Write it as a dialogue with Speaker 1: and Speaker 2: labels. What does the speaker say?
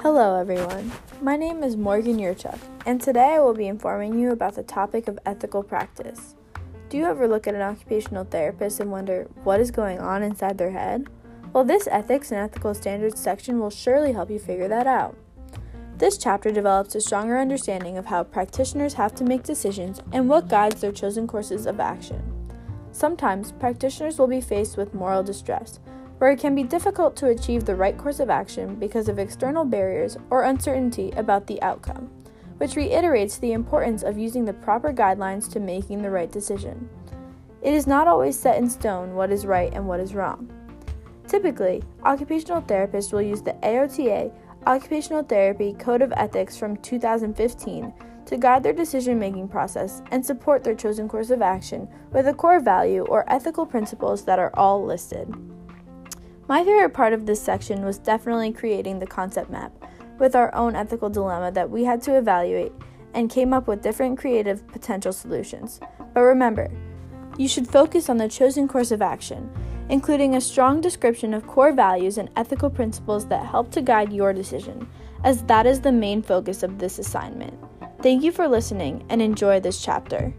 Speaker 1: Hello, everyone. My name is Morgan Yurchuk, and today I will be informing you about the topic of ethical practice. Do you ever look at an occupational therapist and wonder what is going on inside their head? Well, this ethics and ethical standards section will surely help you figure that out. This chapter develops a stronger understanding of how practitioners have to make decisions and what guides their chosen courses of action. Sometimes, practitioners will be faced with moral distress, where it can be difficult to achieve the right course of action because of external barriers or uncertainty about the outcome, which reiterates the importance of using the proper guidelines to making the right decision. It is not always set in stone what is right and what is wrong. Typically, occupational therapists will use the AOTA Occupational Therapy Code of Ethics from 2015 to guide their decision making process and support their chosen course of action with a core value or ethical principles that are all listed. My favorite part of this section was definitely creating the concept map with our own ethical dilemma that we had to evaluate and came up with different creative potential solutions. But remember, you should focus on the chosen course of action, including a strong description of core values and ethical principles that help to guide your decision, as that is the main focus of this assignment. Thank you for listening and enjoy this chapter.